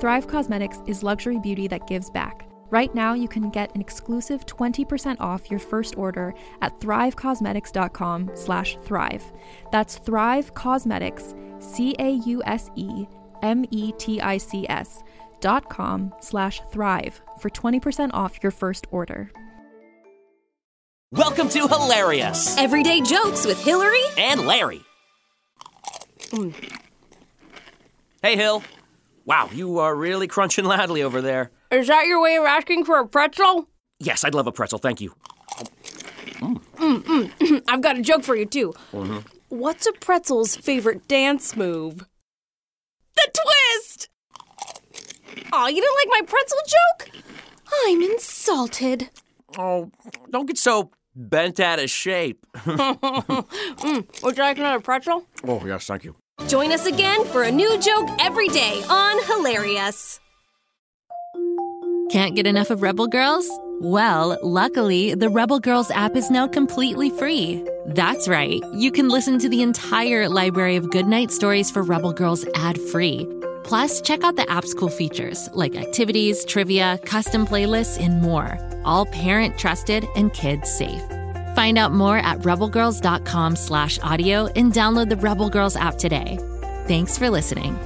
Thrive Causemetics is luxury beauty that gives back. Right now, you can get an exclusive 20% off your first order at thrivecausemetics.com slash thrive. That's Thrive Causemetics, C-A-U-S-E-M-E-T-I-C-S dot com slash thrive for 20% off your first order. Welcome to Hilarious Everyday jokes with Hillary and Larry. Mm. Hey, Hill. Wow, you are really crunching loudly over there. Is that your way of asking for a pretzel? Yes, I'd love a pretzel, thank you. I've got a joke for you, too. Mm-hmm. What's a pretzel's favorite dance move? The twist! Aw, you didn't like my pretzel joke? I'm insulted. Oh, don't get so bent out of shape. Mm, would you like another pretzel? oh, yes, thank you. Join us again for a new joke every day on Hilarious. Can't get enough of Rebel Girls? Well, luckily, the Rebel Girls app is now completely free. That's right, you can listen to the entire library of goodnight stories for Rebel Girls ad free. Plus, check out the app's cool features like activities, trivia, custom playlists, and more. All parent trusted and kids safe. Find out more at rebelgirls.com slash audio and download the Rebel Girls app today. Thanks for listening.